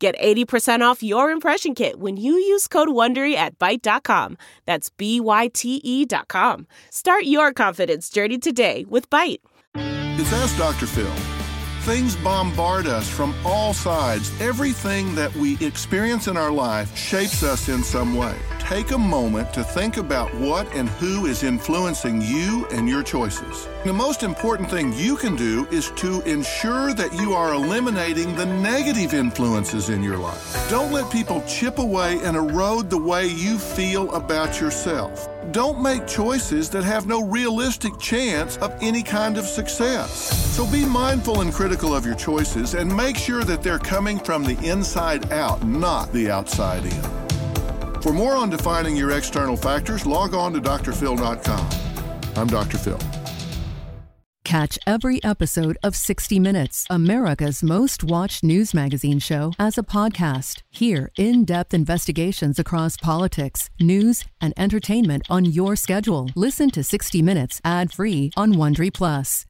Get 80% off your impression kit when you use code WONDERY at Byte.com. That's B-Y-T-E dot com. Start your confidence journey today with Byte. It's Ask Dr. Phil. Things bombard us from all sides. Everything that we experience in our life shapes us in some way. Take a moment to think about what and who is influencing you and your choices. The most important thing you can do is to ensure that you are eliminating the negative influences in your life. Don't let people chip away and erode the way you feel about yourself. Don't make choices that have no realistic chance of any kind of success. So be mindful and critical of your choices and make sure that they're coming from the inside out, not the outside in. For more on defining your external factors, log on to drphil.com. I'm Dr. Phil. Catch every episode of 60 Minutes, America's most watched news magazine show, as a podcast. Hear in depth investigations across politics, news, and entertainment on your schedule. Listen to 60 Minutes ad free on Wondery Plus.